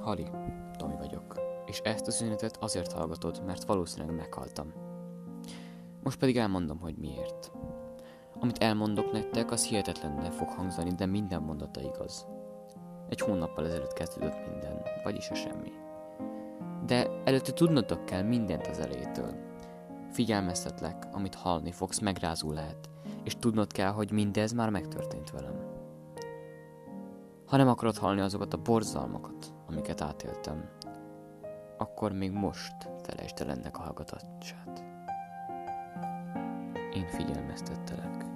Hali, Tomi vagyok, és ezt a üzenetet azért hallgatod, mert valószínűleg meghaltam. Most pedig elmondom, hogy miért. Amit elmondok nektek, az hihetetlenül fog hangzani, de minden mondata igaz. Egy hónappal ezelőtt kezdődött minden, vagyis a semmi. De előtte tudnotok kell mindent az elejétől. Figyelmeztetlek, amit hallani fogsz, megrázó lehet, és tudnod kell, hogy mindez már megtörtént velem. Ha nem akarod hallani azokat a borzalmakat, amiket átéltem, akkor még most felejtsd el ennek a hallgatását. Én figyelmeztettelek.